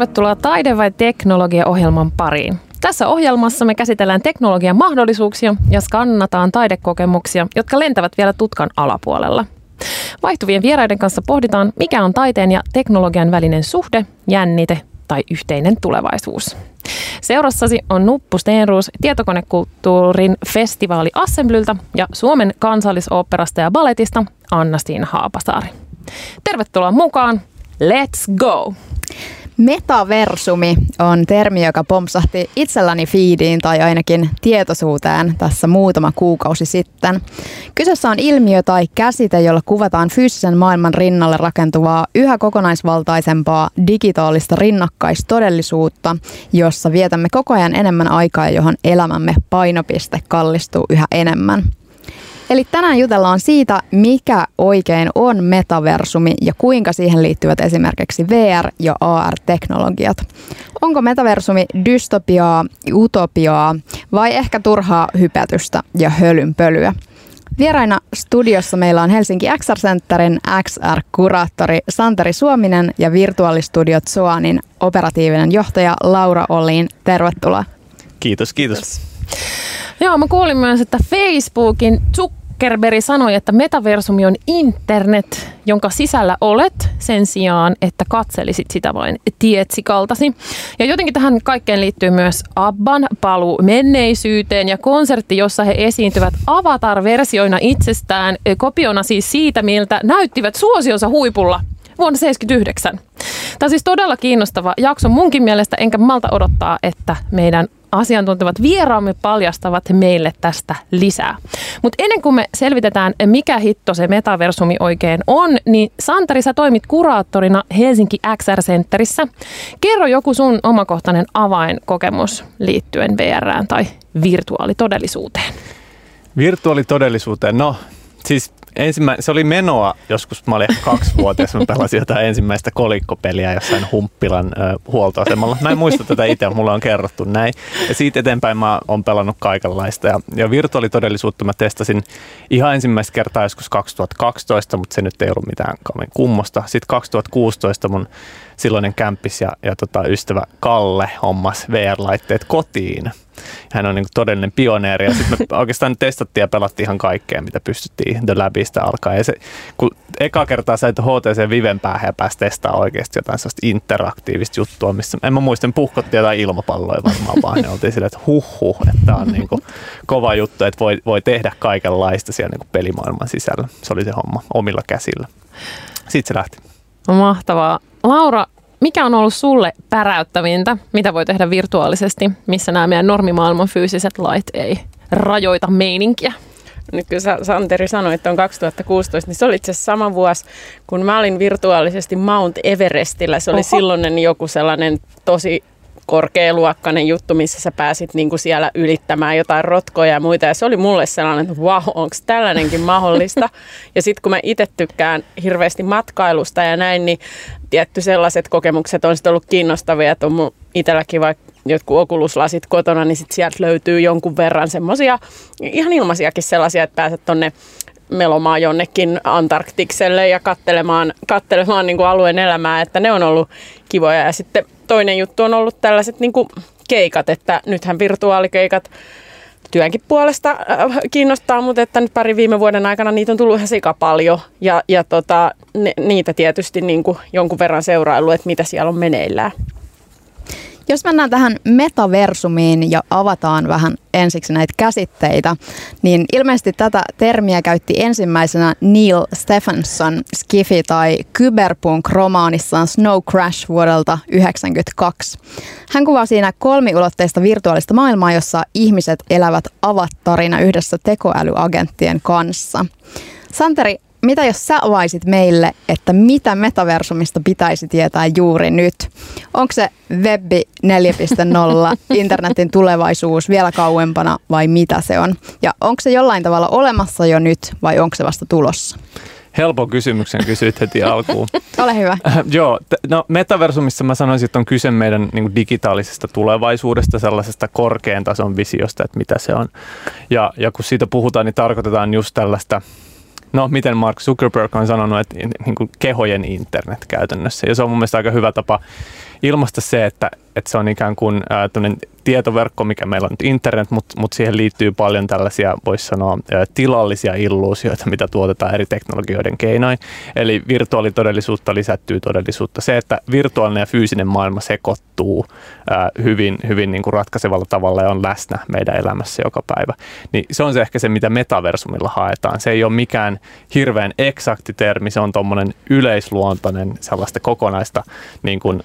Tervetuloa Taide vai teknologia-ohjelman pariin. Tässä ohjelmassa me käsitellään teknologian mahdollisuuksia ja skannataan taidekokemuksia, jotka lentävät vielä tutkan alapuolella. Vaihtuvien vieraiden kanssa pohditaan, mikä on taiteen ja teknologian välinen suhde, jännite tai yhteinen tulevaisuus. Seurassasi on Nuppu Stenruus tietokonekulttuurin festivaali Assemblyltä ja Suomen kansallisoopperasta ja balletista Anna-Stiina Haapasaari. Tervetuloa mukaan. Let's go! Metaversumi on termi, joka pompsahti itselläni feediin tai ainakin tietoisuuteen tässä muutama kuukausi sitten. Kyseessä on ilmiö tai käsite, jolla kuvataan fyysisen maailman rinnalle rakentuvaa yhä kokonaisvaltaisempaa digitaalista rinnakkaistodellisuutta, jossa vietämme koko ajan enemmän aikaa johon elämämme painopiste kallistuu yhä enemmän. Eli tänään jutellaan siitä, mikä oikein on metaversumi ja kuinka siihen liittyvät esimerkiksi VR- ja AR-teknologiat. Onko metaversumi dystopiaa, utopiaa vai ehkä turhaa hypätystä ja hölynpölyä? Vieraina studiossa meillä on Helsinki XR Centerin XR-kuraattori Santeri Suominen ja virtuaalistudiot Soanin operatiivinen johtaja Laura Olliin. Tervetuloa. Kiitos, kiitos. Joo, mä kuulin myös, että Facebookin Zuckerberg sanoi, että metaversumi on internet, jonka sisällä olet sen sijaan, että katselisit sitä vain tietsikaltasi. Ja jotenkin tähän kaikkeen liittyy myös Abban paluu menneisyyteen ja konsertti, jossa he esiintyvät avatar-versioina itsestään, kopiona siis siitä, miltä näyttivät suosionsa huipulla vuonna 1979. Tämä on siis todella kiinnostava jakso munkin mielestä, enkä malta odottaa, että meidän asiantuntevat vieraamme paljastavat meille tästä lisää. Mutta ennen kuin me selvitetään, mikä hitto se metaversumi oikein on, niin Santari, sä toimit kuraattorina Helsinki XR Centerissä. Kerro joku sun omakohtainen avainkokemus liittyen VRään tai virtuaalitodellisuuteen. Virtuaalitodellisuuteen, no siis ensimmä, se oli menoa joskus, mä olin kaksivuotias, mä pelasin jotain ensimmäistä kolikkopeliä jossain Humppilan ö, huoltoasemalla. Mä en muista tätä itse, mulla on kerrottu näin. Ja siitä eteenpäin mä oon pelannut kaikenlaista. Ja, ja virtuaalitodellisuutta mä testasin ihan ensimmäistä kertaa joskus 2012, mutta se nyt ei ollut mitään kummosta. Sitten 2016 mun silloinen kämppis ja, ja tota, ystävä Kalle hommas VR-laitteet kotiin. Hän on niin kuin todellinen pioneeri ja sitten me oikeastaan testattiin ja pelattiin ihan kaikkea, mitä pystyttiin The Labista alkaa. Ja se, kun eka kertaa sait HTC Viven päähän ja pääsi testaamaan oikeasti jotain sellaista interaktiivista juttua, missä en mä muistan, puhkottiin jotain ilmapalloja varmaan vaan. Ne oltiin silleen, että huh, että tämä on niin kuin kova juttu, että voi, voi tehdä kaikenlaista siellä niin kuin pelimaailman sisällä. Se oli se homma omilla käsillä. Sitten se lähti. Mahtavaa. Laura, mikä on ollut sulle päräyttävintä, mitä voi tehdä virtuaalisesti, missä nämä meidän normimaailman fyysiset lait ei rajoita meininkiä? Nyt kun Santeri sanoi, että on 2016, niin se oli itse asiassa sama vuosi, kun mä olin virtuaalisesti Mount Everestillä. Se oli Oho. silloinen joku sellainen tosi korkealuokkainen juttu, missä sä pääsit niinku siellä ylittämään jotain rotkoja ja muita. Ja se oli mulle sellainen, että wow, onko tällainenkin mahdollista? Ja sitten kun mä itse tykkään hirveästi matkailusta ja näin, niin tietty sellaiset kokemukset on sitten ollut kiinnostavia, että on mun itselläkin vaikka jotkut okuluslasit kotona, niin sit sieltä löytyy jonkun verran semmoisia ihan ilmaisiakin sellaisia, että pääset tonne melomaan jonnekin Antarktikselle ja kattelemaan, kattelemaan niin kuin alueen elämää, että ne on ollut kivoja. Ja sitten toinen juttu on ollut tällaiset niin kuin keikat, että nythän virtuaalikeikat työnkin puolesta äh, kiinnostaa, mutta että nyt pari viime vuoden aikana niitä on tullut ihan sika paljon ja, ja tota, ne, niitä tietysti niin kuin jonkun verran seurailu, että mitä siellä on meneillään. Jos mennään tähän metaversumiin ja avataan vähän ensiksi näitä käsitteitä, niin ilmeisesti tätä termiä käytti ensimmäisenä Neil Stephenson Skiffy tai Cyberpunk-romaanissaan Snow Crash vuodelta 1992. Hän kuvaa siinä kolmiulotteista virtuaalista maailmaa, jossa ihmiset elävät avattarina yhdessä tekoälyagenttien kanssa. Santeri, mitä jos sä avaisit meille, että mitä metaversumista pitäisi tietää juuri nyt? Onko se web 4.0, internetin tulevaisuus vielä kauempana vai mitä se on? Ja onko se jollain tavalla olemassa jo nyt vai onko se vasta tulossa? Helpon kysymyksen kysyit heti alkuun. Ole hyvä. Äh, joo, t- no metaversumissa mä sanoisin, että on kyse meidän niin kuin digitaalisesta tulevaisuudesta, sellaisesta korkean tason visiosta, että mitä se on. Ja, ja kun siitä puhutaan, niin tarkoitetaan just tällaista no miten Mark Zuckerberg on sanonut, että niin kuin kehojen internet käytännössä. Ja se on mun mielestä aika hyvä tapa ilmaista se, että, että se on ikään kuin ää, tietoverkko, mikä meillä on nyt internet, mutta mut siihen liittyy paljon tällaisia, voisi sanoa, tilallisia illuusioita, mitä tuotetaan eri teknologioiden keinoin. Eli virtuaalitodellisuutta lisättyy todellisuutta. Se, että virtuaalinen ja fyysinen maailma sekoittuu ää, hyvin, hyvin niin kuin ratkaisevalla tavalla ja on läsnä meidän elämässä joka päivä, niin se on se ehkä se, mitä metaversumilla haetaan. Se ei ole mikään hirveän eksakti termi, se on tuommoinen yleisluontoinen sellaista kokonaista niin kuin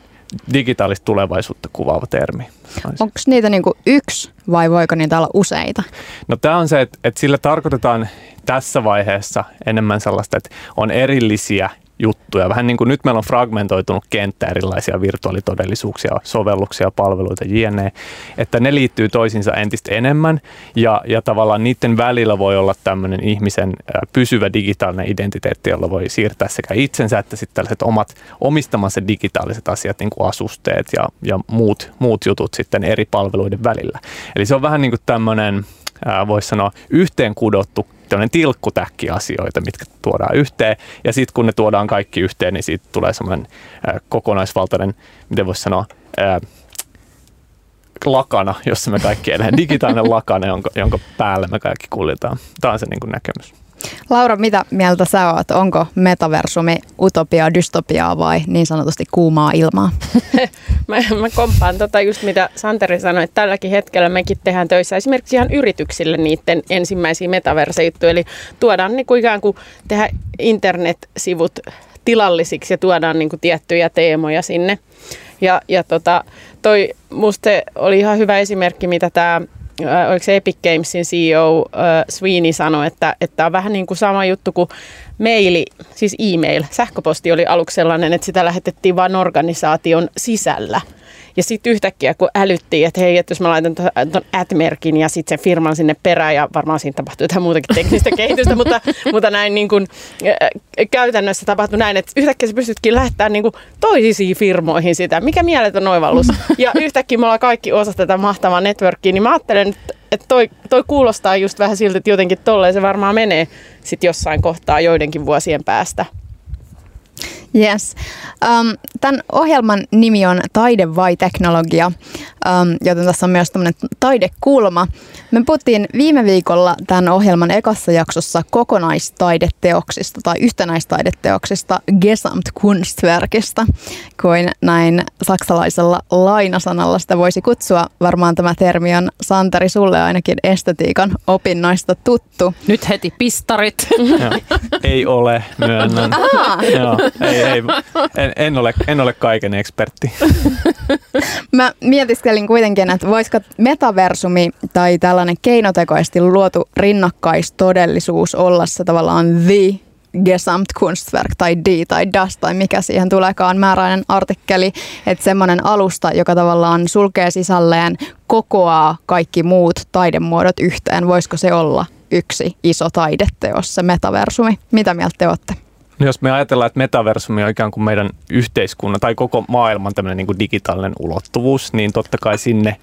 digitaalista tulevaisuutta kuvaava termi. Onko niitä niinku yksi vai voiko niitä olla useita? No tämä on se, että, että sillä tarkoitetaan tässä vaiheessa enemmän sellaista, että on erillisiä juttuja. Vähän niin kuin nyt meillä on fragmentoitunut kenttä erilaisia virtuaalitodellisuuksia, sovelluksia, palveluita, jne. Että ne liittyy toisiinsa entistä enemmän ja, ja tavallaan niiden välillä voi olla tämmöinen ihmisen pysyvä digitaalinen identiteetti, jolla voi siirtää sekä itsensä että sitten tällaiset omat omistamansa digitaaliset asiat, niin kuin asusteet ja, ja muut, muut jutut sitten eri palveluiden välillä. Eli se on vähän niin kuin tämmöinen voisi sanoa, yhteen kudottu tämmöinen tilkkutäkki asioita, mitkä tuodaan yhteen. Ja sitten kun ne tuodaan kaikki yhteen, niin siitä tulee semmoinen kokonaisvaltainen, miten voisi sanoa, ää, lakana, jossa me kaikki elämme. Digitaalinen lakana, jonka, jonka päälle me kaikki kuljetaan. Tämä on se niin kuin näkemys. Laura, mitä mieltä sä oot? Onko metaversumi utopia, dystopiaa vai niin sanotusti kuumaa ilmaa? mä, mä kompaan tota just mitä Santeri sanoi, että tälläkin hetkellä mekin tehdään töissä esimerkiksi ihan yrityksille niiden ensimmäisiä metaversejuttuja. Eli tuodaan niin kuin ikään kuin tehdä internet-sivut tilallisiksi ja tuodaan niin kuin tiettyjä teemoja sinne. Ja, ja tota, toi musta oli ihan hyvä esimerkki, mitä tämä Äh, oliko se Epic Gamesin CEO äh, Sweeney sanoi, että, että on vähän niin kuin sama juttu kuin maili, siis e-mail. Sähköposti oli aluksi sellainen, että sitä lähetettiin vain organisaation sisällä. Ja sitten yhtäkkiä kun älyttiin, että hei, että jos mä laitan tuon at-merkin ja sitten sen firman sinne perään, ja varmaan siinä tapahtuu jotain muutakin teknistä kehitystä, mutta, mutta näin niin kuin, käytännössä tapahtui näin, että yhtäkkiä sä pystytkin lähettämään niin kuin toisiin firmoihin sitä. Mikä mieletön oivallus. Ja yhtäkkiä me ollaan kaikki osa tätä mahtavaa networkia, niin mä ajattelen, että toi, toi kuulostaa just vähän siltä, että jotenkin tolleen se varmaan menee sitten jossain kohtaa joidenkin vuosien päästä. Yes. Um, tämän ohjelman nimi on Taide vai teknologia, joten tässä on myös tämmöinen taidekulma. Me puhuttiin viime viikolla tämän ohjelman ekassa jaksossa kokonaistaideteoksista tai yhtenäistaideteoksista Gesamtkunstwerkista, kuin näin saksalaisella lainasanalla sitä voisi kutsua. Varmaan tämä termi on Santeri sulle ainakin estetiikan opinnoista tuttu. Nyt heti pistarit. ei ole, myönnän. Joo, ei, ei, en, en, ole, en ole kaiken ekspertti. Mä mietiskelin kuitenkin, että voisiko metaversumi tai tällainen keinotekoisesti luotu rinnakkaistodellisuus olla se tavallaan the Gesamtkunstwerk tai D tai Das tai mikä siihen tuleekaan määräinen artikkeli, että semmoinen alusta, joka tavallaan sulkee sisälleen, kokoaa kaikki muut taidemuodot yhteen. Voisiko se olla yksi iso taideteos, se metaversumi? Mitä mieltä te olette? No jos me ajatellaan, että metaversumi on ikään kuin meidän yhteiskunnan tai koko maailman tämmöinen niin kuin digitaalinen ulottuvuus, niin totta kai sinne,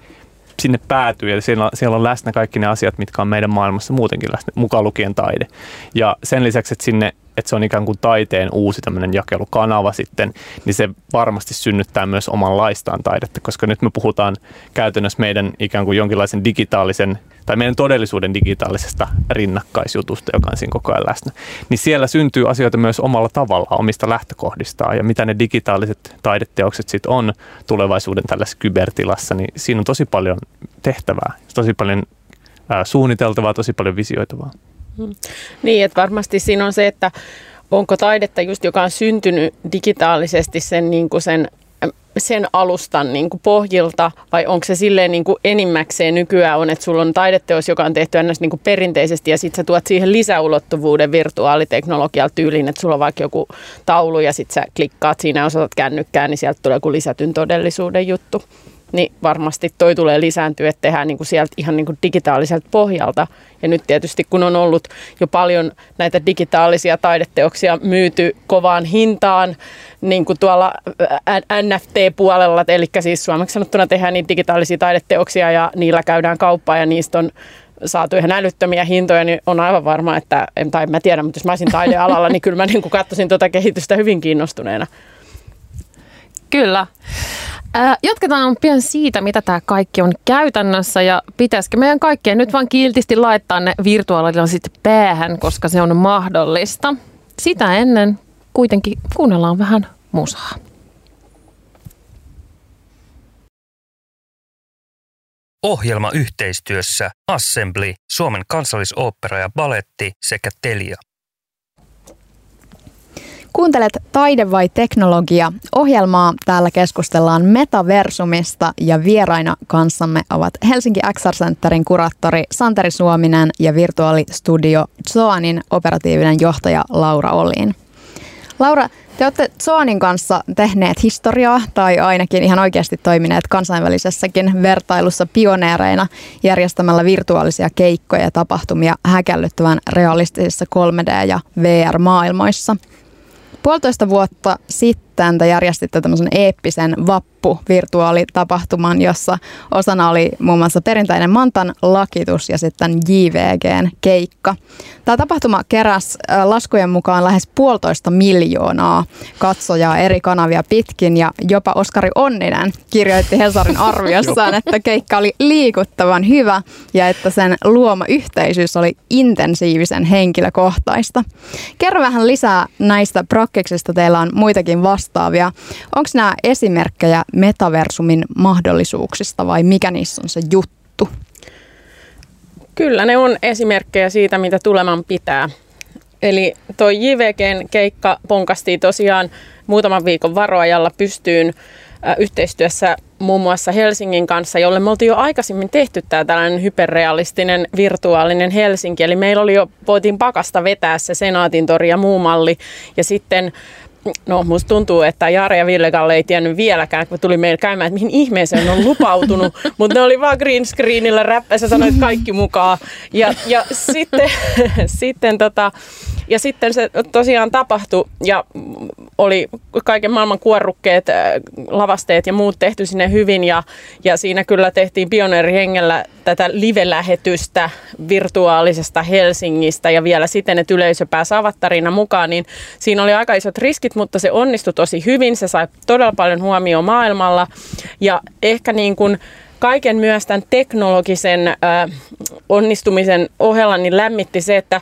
sinne päätyy ja siellä, siellä on läsnä kaikki ne asiat, mitkä on meidän maailmassa muutenkin läsnä, mukaan lukien taide. Ja sen lisäksi, että sinne että se on ikään kuin taiteen uusi tämmöinen jakelukanava sitten, niin se varmasti synnyttää myös omanlaistaan taidetta, koska nyt me puhutaan käytännössä meidän ikään kuin jonkinlaisen digitaalisen tai meidän todellisuuden digitaalisesta rinnakkaisjutusta, joka on siinä koko ajan läsnä, niin siellä syntyy asioita myös omalla tavalla omista lähtökohdistaan ja mitä ne digitaaliset taideteokset sitten on tulevaisuuden tällaisessa kybertilassa, niin siinä on tosi paljon tehtävää, tosi paljon suunniteltavaa, tosi paljon visioitavaa. Hmm. Niin, että varmasti siinä on se, että onko taidetta just, joka on syntynyt digitaalisesti sen, niin kuin sen sen alustan niin kuin pohjilta vai onko se silleen niin kuin enimmäkseen nykyään on, että sulla on taideteos, joka on tehty ennäs niin kuin perinteisesti ja sitten sä tuot siihen lisäulottuvuuden virtuaaliteknologialla tyyliin, että sulla on vaikka joku taulu ja sitten sä klikkaat siinä ja osoitat kännykkään, niin sieltä tulee joku lisätyn todellisuuden juttu niin varmasti toi tulee lisääntyä, että tehdään niin kuin sieltä ihan niin kuin digitaaliselta pohjalta. Ja nyt tietysti kun on ollut jo paljon näitä digitaalisia taideteoksia myyty kovaan hintaan, niin kuin tuolla NFT-puolella, eli siis suomeksi sanottuna tehdään niitä digitaalisia taideteoksia ja niillä käydään kauppaa ja niistä on saatu ihan älyttömiä hintoja, niin on aivan varma, että, en, tai en mä tiedä, mutta jos mä olisin taidealalla, niin kyllä mä niin katsoisin tuota kehitystä hyvin kiinnostuneena. Kyllä. Ää, jatketaan pian siitä, mitä tämä kaikki on käytännössä ja pitäisikö meidän kaikkien nyt vaan kiltisti laittaa ne virtuaalilasit päähän, koska se on mahdollista. Sitä ennen kuitenkin kuunnellaan vähän musaa. Ohjelma yhteistyössä Assembly, Suomen kansallisooppera ja baletti sekä Telia. Kuuntelet Taide vai teknologia ohjelmaa. Täällä keskustellaan metaversumista ja vieraina kanssamme ovat Helsinki XR Centerin kuraattori Santeri Suominen ja virtuaalistudio Zoanin operatiivinen johtaja Laura Olin. Laura, te olette Zoanin kanssa tehneet historiaa tai ainakin ihan oikeasti toimineet kansainvälisessäkin vertailussa pioneereina järjestämällä virtuaalisia keikkoja ja tapahtumia häkellyttävän realistisissa 3D- ja VR-maailmoissa – Puolitoista vuotta sitten te järjestitte tämmöisen eeppisen vappu-virtuaalitapahtuman, jossa osana oli muun muassa perinteinen Mantan lakitus ja sitten JVGn keikka. Tämä tapahtuma keräsi laskujen mukaan lähes puolitoista miljoonaa katsojaa eri kanavia pitkin ja jopa Oskari Onninen kirjoitti Hesarin arviossaan, että keikka oli liikuttavan hyvä ja että sen luoma yhteisyys oli intensiivisen henkilökohtaista. Kerro vähän lisää näistä prokkiksista, teillä on muitakin vastaavia. Onko nämä esimerkkejä metaversumin mahdollisuuksista vai mikä niissä on se juttu? Kyllä ne on esimerkkejä siitä, mitä tuleman pitää. Eli tuo JVGn keikka ponkastiin tosiaan muutaman viikon varoajalla pystyyn yhteistyössä muun muassa Helsingin kanssa, jolle me oltiin jo aikaisemmin tehty tämä tällainen hyperrealistinen virtuaalinen Helsinki. Eli meillä oli jo, voitiin pakasta vetää se Senaatin tori ja muu malli. Ja sitten No, musta tuntuu, että Jare ja Villegalle ei tiennyt vieläkään, kun tuli meille käymään, että mihin ihmeeseen on lupautunut. Mutta ne oli vaan green screenillä räppässä, sanoit kaikki mukaan. Ja, ja sitten, sitten tota, ja sitten se tosiaan tapahtui ja oli kaiken maailman kuorrukkeet, äh, lavasteet ja muut tehty sinne hyvin ja, ja siinä kyllä tehtiin pioneerihengellä tätä live-lähetystä virtuaalisesta Helsingistä ja vielä siten, että yleisö pääsi avattarina mukaan, niin siinä oli aika isot riskit, mutta se onnistui tosi hyvin, se sai todella paljon huomioon maailmalla ja ehkä niin kuin kaiken myös tämän teknologisen äh, onnistumisen ohella niin lämmitti se, että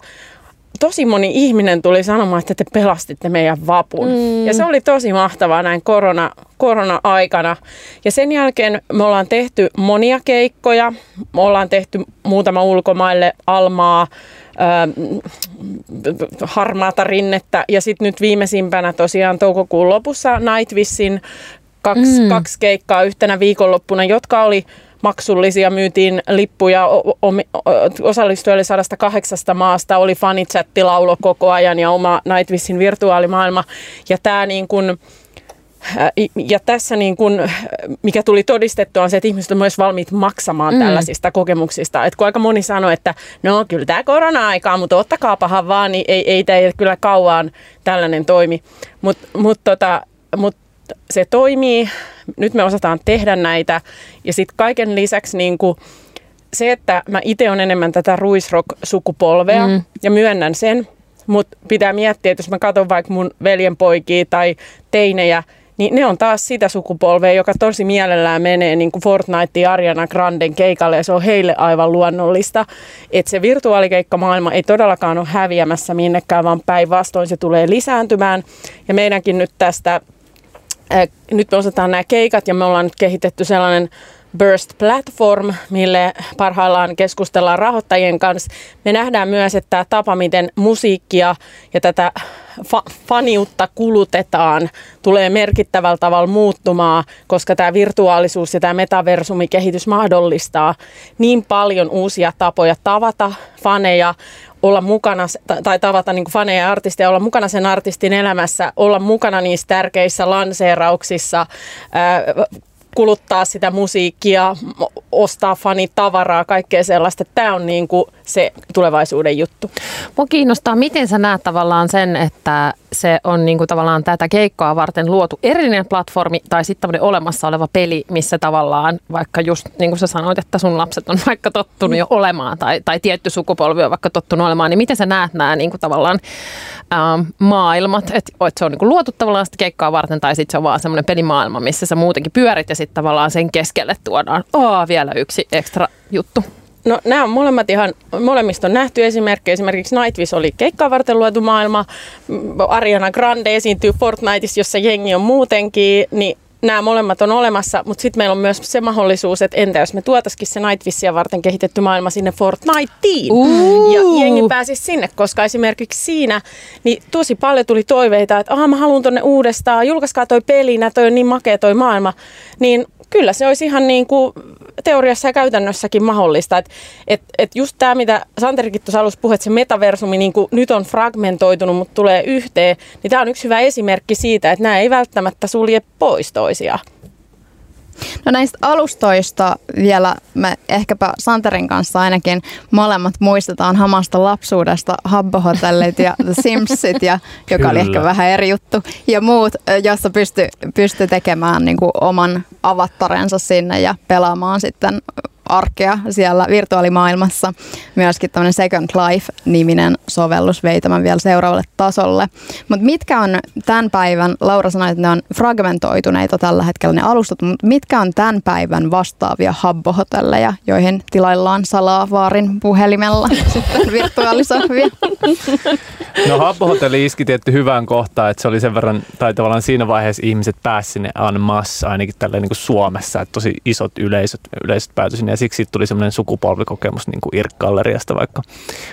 tosi moni ihminen tuli sanomaan, että te pelastitte meidän vapun. Mm. Ja se oli tosi mahtavaa näin korona, korona-aikana. Ja sen jälkeen me ollaan tehty monia keikkoja. Me ollaan tehty muutama ulkomaille Almaa, harmaata rinnettä. Ja sitten nyt viimeisimpänä tosiaan toukokuun lopussa Nightwishin kaksi, mm. kaksi keikkaa yhtenä viikonloppuna, jotka oli maksullisia, myytiin lippuja osallistujille sadasta kahdeksasta maasta, oli fanichatti laulo koko ajan ja oma Nightwishin virtuaalimaailma. Ja tämä niin kuin, ja tässä niin kun, mikä tuli todistettua on se, että ihmiset on myös valmiit maksamaan mm. tällaisista kokemuksista. Et kun aika moni sanoi, että no kyllä tämä korona-aikaa, mutta ottakaapahan vaan, niin ei, ei tämä kyllä kauan tällainen toimi. Mutta mut tota, mut se toimii, nyt me osataan tehdä näitä ja sitten kaiken lisäksi niin kuin se, että mä itse on enemmän tätä ruisrock-sukupolvea mm. ja myönnän sen, mutta pitää miettiä, että jos mä katson vaikka mun veljenpoikia tai teinejä, niin ne on taas sitä sukupolvea, joka tosi mielellään menee niin kuin Fortnite ja Ariana Granden keikalle ja se on heille aivan luonnollista. Että se virtuaalikeikkamaailma ei todellakaan ole häviämässä minnekään, vaan päinvastoin se tulee lisääntymään. Ja meidänkin nyt tästä nyt me osataan nämä keikat ja me ollaan nyt kehitetty sellainen Burst Platform, mille parhaillaan keskustellaan rahoittajien kanssa. Me nähdään myös, että tämä tapa, miten musiikkia ja tätä fa- faniutta kulutetaan, tulee merkittävällä tavalla muuttumaan, koska tämä virtuaalisuus ja tämä metaversumikehitys mahdollistaa niin paljon uusia tapoja tavata faneja, olla mukana tai tavata niin faneja ja artisteja, olla mukana sen artistin elämässä, olla mukana niissä tärkeissä lanseerauksissa, kuluttaa sitä musiikkia, ostaa fanitavaraa, kaikkea sellaista. Tämä on niin kuin se tulevaisuuden juttu. Mua kiinnostaa, miten sä näet tavallaan sen, että se on niin kuin tavallaan tätä keikkoa varten luotu erillinen platformi tai sitten tämmöinen olemassa oleva peli, missä tavallaan vaikka just niin kuin sä sanoit, että sun lapset on vaikka tottunut jo olemaan tai, tai tietty sukupolvi on vaikka tottunut olemaan, niin miten sä näet nämä kuin tavallaan ähm, maailmat, että et se on niin kuin luotu tavallaan sitä keikkaa varten tai sitten se on vaan semmoinen pelimaailma, missä sä muutenkin pyörit ja sitten tavallaan sen keskelle tuodaan oh, vielä yksi ekstra juttu. No nämä on molemmat ihan, molemmista on nähty esimerkkejä. Esimerkiksi Nightwish oli keikkaa varten luotu maailma. Ariana Grande esiintyy Fortniteissa, jossa jengi on muutenkin. Niin nämä molemmat on olemassa, mutta sitten meillä on myös se mahdollisuus, että entä jos me tuotaisiin se Nightwishia varten kehitetty maailma sinne Fortniteen. Uh. Ja jengi pääsisi sinne, koska esimerkiksi siinä niin tosi paljon tuli toiveita, että aha mä haluan tonne uudestaan, julkaiskaa toi pelinä, toi on niin makea toi maailma. Niin kyllä se olisi ihan niin kuin teoriassa ja käytännössäkin mahdollista. Että et, et just tämä, mitä Santerikin tuossa alussa puhui, että se metaversumi niin nyt on fragmentoitunut, mutta tulee yhteen, niin tämä on yksi hyvä esimerkki siitä, että nämä ei välttämättä sulje pois toisiaan. No näistä alustoista vielä me ehkäpä Santerin kanssa ainakin molemmat muistetaan hamasta lapsuudesta Habbo-hotellit ja The Simsit, ja, joka Kyllä. oli ehkä vähän eri juttu, ja muut, jossa pysty, pysty tekemään niin kuin oman avattarensa sinne ja pelaamaan sitten arkea siellä virtuaalimaailmassa. Myöskin tämmöinen Second Life-niminen sovellus vei tämän vielä seuraavalle tasolle. Mutta mitkä on tämän päivän, Laura sanoi, että ne on fragmentoituneita tällä hetkellä ne alustat, mutta mitkä on tämän päivän vastaavia habbohotelleja, joihin tilaillaan salaa vaarin puhelimella sitten virtuaalisohvia? No habbohotelli iski tietty hyvään kohtaan, että se oli sen verran, tai tavallaan siinä vaiheessa ihmiset pääsivät sinne en masse, ainakin tällä niin kuin Suomessa, että tosi isot yleisöt, yleisöt päätyi sinne ja siksi tuli semmoinen sukupolvikokemus niin kuin IRK-galleriasta vaikka.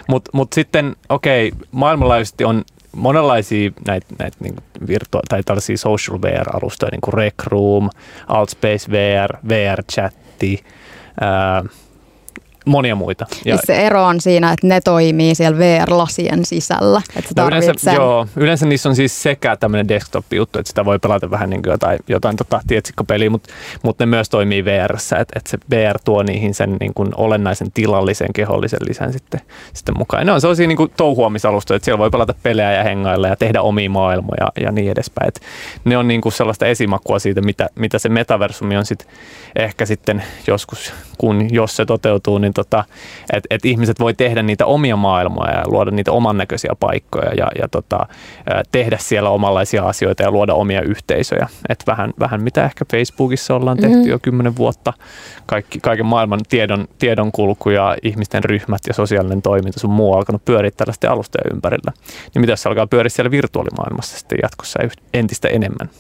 Mutta mut sitten, okei, maailmanlaajuisesti on monenlaisia näitä näit niin virtua- tai tällaisia social VR-alustoja, niin kuin Rec Room, Altspace VR, VR-chatti, ää, monia muita. Ja se ero on siinä, että ne toimii siellä VR-lasien sisällä. Että no yleensä, sen. Joo, yleensä niissä on siis sekä tämmöinen desktop-juttu, että sitä voi pelata vähän niin kuin jotain, jotain tota, tietsikkopeliä, mutta, mutta ne myös toimii VR, että, että se VR tuo niihin sen niin kuin olennaisen tilallisen kehollisen lisän sitten, sitten mukaan. Ne on sellaisia niin kuin touhuamisalustoja, että siellä voi pelata pelejä ja hengailla ja tehdä omia maailmoja ja niin edespäin. Että ne on niin kuin sellaista esimakua siitä, mitä, mitä se metaversumi on sitten ehkä sitten joskus, kun jos se toteutuu, niin tota, että et ihmiset voi tehdä niitä omia maailmoja ja luoda niitä oman näköisiä paikkoja ja, ja tota, tehdä siellä omanlaisia asioita ja luoda omia yhteisöjä. Et vähän, vähän mitä ehkä Facebookissa ollaan tehty mm-hmm. jo kymmenen vuotta. Kaikki, kaiken maailman tiedon, tiedonkulku ja ihmisten ryhmät ja sosiaalinen toiminta sun muu on alkanut pyöriä tällaisten alustojen ympärillä. Niin mitä se alkaa pyöriä siellä virtuaalimaailmassa sitten jatkossa entistä enemmän?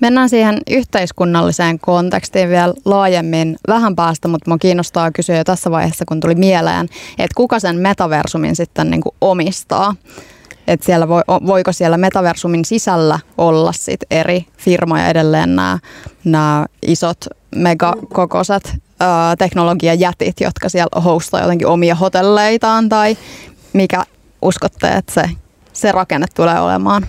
Mennään siihen yhteiskunnalliseen kontekstiin vielä laajemmin vähän päästä, mutta minua kiinnostaa kysyä jo tässä vaiheessa, kun tuli mieleen, että kuka sen metaversumin sitten niin kuin omistaa. Että siellä voi, voiko siellä metaversumin sisällä olla sit eri firmoja edelleen nämä, nämä isot megakokoiset teknologiajätit, jotka siellä hostaa jotenkin omia hotelleitaan tai mikä uskotte, että se, se rakenne tulee olemaan?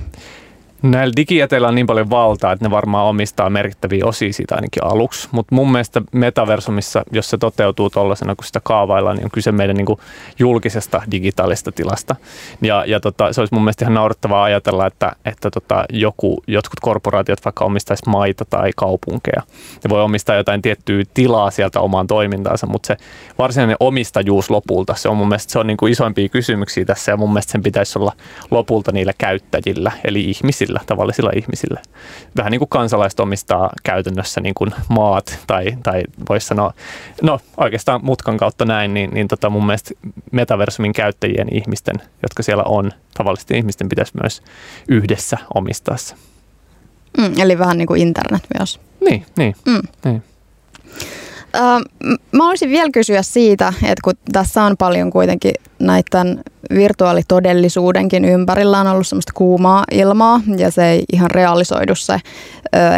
Näillä digijäteillä on niin paljon valtaa, että ne varmaan omistaa merkittäviä osia siitä ainakin aluksi. Mutta mun mielestä metaversumissa, jos se toteutuu tuollaisena, kun sitä kaavaillaan, niin on kyse meidän niin julkisesta digitaalista tilasta. Ja, ja tota, se olisi mun mielestä ihan naurettavaa ajatella, että, että tota, joku, jotkut korporaatiot vaikka omistaisi maita tai kaupunkeja. Ne voi omistaa jotain tiettyä tilaa sieltä omaan toimintaansa, mutta se varsinainen omistajuus lopulta, se on mun mielestä se on niin kuin isoimpia kysymyksiä tässä ja mun mielestä sen pitäisi olla lopulta niillä käyttäjillä, eli ihmisillä ihmisillä, tavallisilla ihmisillä. Vähän niin kuin kansalaiset omistaa käytännössä niin kuin maat tai, tai voisi sanoa, no oikeastaan mutkan kautta näin, niin, niin tota mun mielestä metaversumin käyttäjien ihmisten, jotka siellä on, tavallisten ihmisten pitäisi myös yhdessä omistaa se. Mm, eli vähän niin kuin internet myös. Niin, niin. Mm. niin. Mä olisin vielä kysyä siitä, että kun tässä on paljon kuitenkin näiden virtuaalitodellisuudenkin ympärillä on ollut semmoista kuumaa ilmaa ja se ei ihan realisoidu se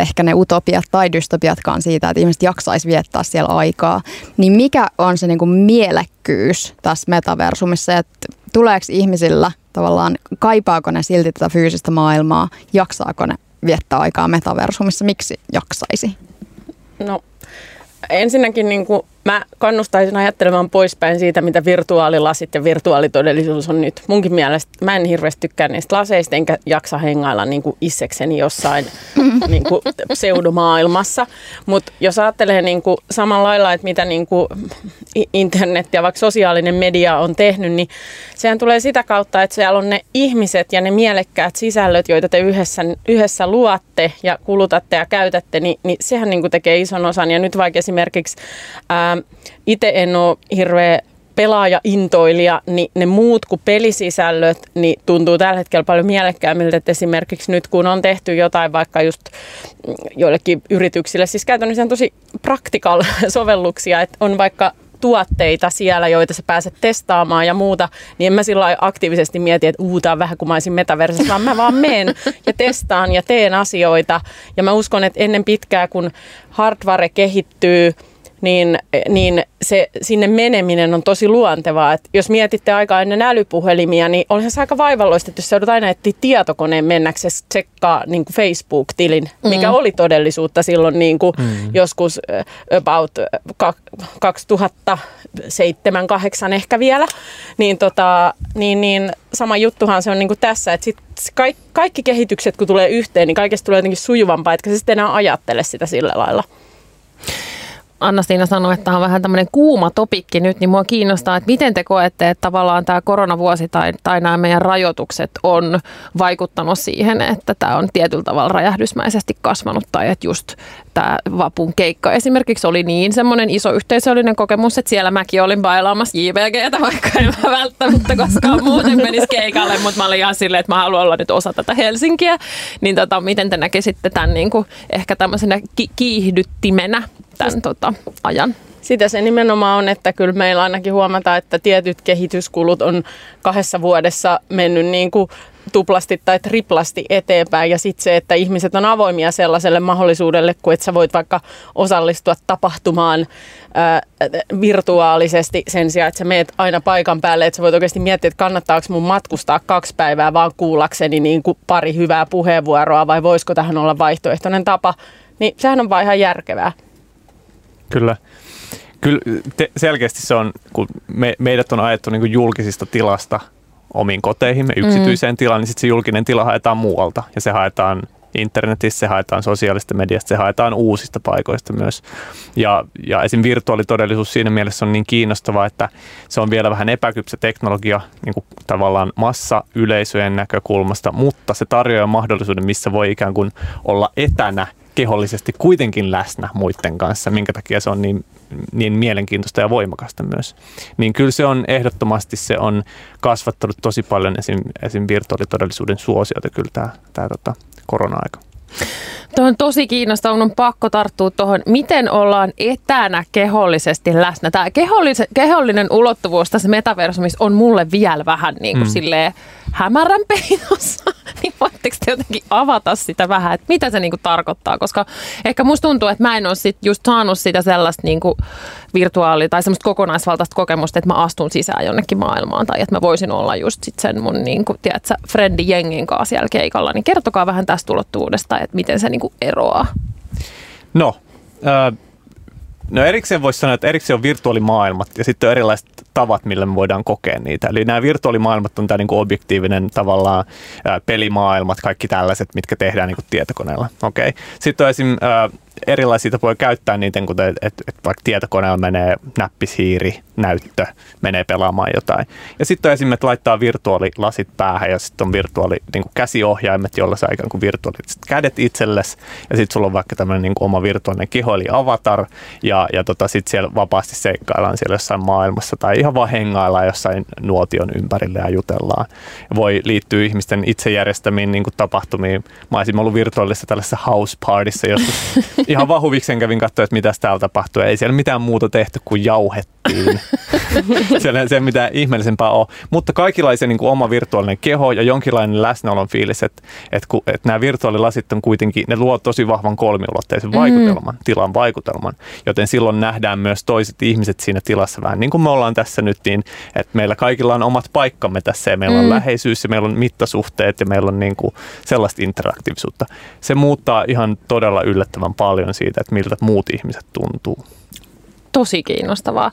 ehkä ne utopiat tai dystopiatkaan siitä, että ihmiset jaksaisi viettää siellä aikaa. Niin mikä on se niinku mielekkyys tässä metaversumissa, että tuleeko ihmisillä tavallaan, kaipaako ne silti tätä fyysistä maailmaa, jaksaako ne viettää aikaa metaversumissa, miksi jaksaisi? No ensinnäkin niin kuin mä kannustaisin ajattelemaan poispäin siitä, mitä virtuaalilasit ja virtuaalitodellisuus on nyt. Munkin mielestä mä en hirveästi tykkää niistä laseista, enkä jaksa hengailla niin kuin issekseni jossain niin kuin pseudomaailmassa. Mutta jos ajattelee niin kuin samalla lailla, että mitä niin kuin internet ja vaikka sosiaalinen media on tehnyt, niin sehän tulee sitä kautta, että siellä on ne ihmiset ja ne mielekkäät sisällöt, joita te yhdessä, yhdessä luotte ja kulutatte ja käytätte, niin, niin sehän niin kuin tekee ison osan. Ja nyt vaikka esimerkiksi ää, itse en ole hirveä pelaaja-intoilija, niin ne muut kuin pelisisällöt niin tuntuu tällä hetkellä paljon mielekkäämmiltä, että esimerkiksi nyt kun on tehty jotain vaikka just joillekin yrityksille, siis käytännössä on tosi practical sovelluksia, että on vaikka tuotteita siellä, joita sä pääset testaamaan ja muuta, niin en mä sillä aktiivisesti mieti, että uutaa vähän kuin mä olisin metaversassa, vaan mä vaan menen ja testaan ja teen asioita. Ja mä uskon, että ennen pitkää, kun hardware kehittyy, niin, niin se sinne meneminen on tosi luontevaa. Et jos mietitte aika ennen älypuhelimia, niin olihan se aika vaivalloista, että jos joudut aina etsiä tietokoneen mennäksesi tsekkaa niin kuin Facebook-tilin, mikä mm. oli todellisuutta silloin niin kuin mm. joskus about 2007-2008 ehkä vielä, niin, tota, niin, niin sama juttuhan se on niin kuin tässä, että sit kaikki, kaikki kehitykset kun tulee yhteen, niin kaikesta tulee jotenkin sujuvampaa, etkä sä sitten enää ajattele sitä sillä lailla. Anna-Stiina sanoi, että tämä on vähän tämmöinen kuuma topikki nyt, niin mua kiinnostaa, että miten te koette, että tavallaan tämä koronavuosi tai, tai nämä meidän rajoitukset on vaikuttanut siihen, että tämä on tietyllä tavalla räjähdysmäisesti kasvanut tai että just tämä vapun keikka esimerkiksi oli niin semmoinen iso yhteisöllinen kokemus, että siellä mäkin olin bailaamassa JVGtä, vaikka en mä välttämättä koskaan muuten menisi keikalle, mutta mä olin ihan silleen, että mä haluan olla nyt osa tätä Helsinkiä. Niin tota, miten te näkisitte tämän niin kuin ehkä tämmöisenä ki- kiihdyttimenä tämän tota, ajan? Sitä se nimenomaan on, että kyllä meillä ainakin huomataan, että tietyt kehityskulut on kahdessa vuodessa mennyt niin kuin tuplasti tai triplasti eteenpäin. Ja sitten se, että ihmiset on avoimia sellaiselle mahdollisuudelle, kun että sä voit vaikka osallistua tapahtumaan ää, virtuaalisesti sen sijaan, että sä meet aina paikan päälle, että sä voit oikeasti miettiä, että kannattaako mun matkustaa kaksi päivää vaan kuullakseni niin kuin pari hyvää puheenvuoroa vai voisiko tähän olla vaihtoehtoinen tapa. Niin sehän on vaan ihan järkevää. Kyllä. Kyllä te, selkeästi se on, kun me, meidät on ajettu niin julkisista tilasta omiin koteihimme, yksityiseen mm. tilaan, niin sitten se julkinen tila haetaan muualta. Ja se haetaan internetissä, se haetaan sosiaalista mediasta, se haetaan uusista paikoista myös. Ja, ja esim. virtuaalitodellisuus siinä mielessä on niin kiinnostava, että se on vielä vähän epäkypsä teknologia niin kuin tavallaan massa yleisöjen näkökulmasta, mutta se tarjoaa mahdollisuuden, missä voi ikään kuin olla etänä kehollisesti kuitenkin läsnä muiden kanssa, minkä takia se on niin, niin mielenkiintoista ja voimakasta myös. Niin kyllä se on ehdottomasti se on kasvattanut tosi paljon esim, esim virtuaalitodellisuuden suosiota kyllä tämä, tämä tota, korona-aika. Tuo on tosi kiinnostavaa, on pakko tarttua tuohon, miten ollaan etänä kehollisesti läsnä. Tämä kehollinen ulottuvuus tässä metaversumissa on mulle vielä vähän niin kuin mm. silleen hämärän peitossa. niin voitteko te jotenkin avata sitä vähän, että mitä se niin kuin tarkoittaa? Koska ehkä musta tuntuu, että mä en ole sit just saanut sitä sellaista niin kuin virtuaali- tai semmoista kokonaisvaltaista kokemusta, että mä astun sisään jonnekin maailmaan tai että mä voisin olla just sit sen mun niin kuin, tiedätkö, frendi jengin kanssa siellä keikalla. Niin kertokaa vähän tästä ulottuvuudesta, että miten se niin kuin eroaa. No, äh, no erikseen voisi sanoa, että erikseen on virtuaalimaailmat ja sitten on erilaiset tavat, millä me voidaan kokea niitä. Eli nämä virtuaalimaailmat on tämä niin kuin objektiivinen tavallaan pelimaailmat, kaikki tällaiset, mitkä tehdään niin kuin tietokoneella. Okay. Sitten on esim erilaisia tapoja käyttää niitä, kuten että et, et vaikka tietokoneella menee näppishiiri, näyttö, menee pelaamaan jotain. Ja sitten on esimerkiksi, että laittaa virtuaalilasit päähän ja sitten on virtuaali niin kuin käsiohjaimet, jolla saa ikään kuin virtuaaliset kädet itsellesi. Ja sitten sulla on vaikka tämmöinen niin oma virtuaalinen keho, eli avatar. Ja, ja tota, sitten siellä vapaasti seikkaillaan siellä jossain maailmassa tai ihan vaan hengaillaan jossain nuotion ympärille ja jutellaan. Ja voi liittyä ihmisten itse järjestämiin niin kuin tapahtumiin. Mä olisin ollut virtuaalisessa tällaisessa house partyssa joskus ihan vahuviksen kävin katsoa, että mitä täällä tapahtuu. Ei siellä mitään muuta tehty kuin jauhettiin. siellä se mitään ihmeellisempää ole. Mutta kaikilla niin kuin oma virtuaalinen keho ja jonkinlainen läsnäolon fiilis, että, että, kun, että nämä virtuaalilasit on kuitenkin, ne luo tosi vahvan kolmiulotteisen mm. vaikutelman, tilan vaikutelman. Joten silloin nähdään myös toiset ihmiset siinä tilassa vähän niin kuin me ollaan tässä nyt, niin että meillä kaikilla on omat paikkamme tässä ja meillä on mm. läheisyys ja meillä on mittasuhteet ja meillä on niin kuin sellaista interaktiivisuutta. Se muuttaa ihan todella yllättävän paljon siitä, että miltä muut ihmiset tuntuu. tosi kiinnostavaa.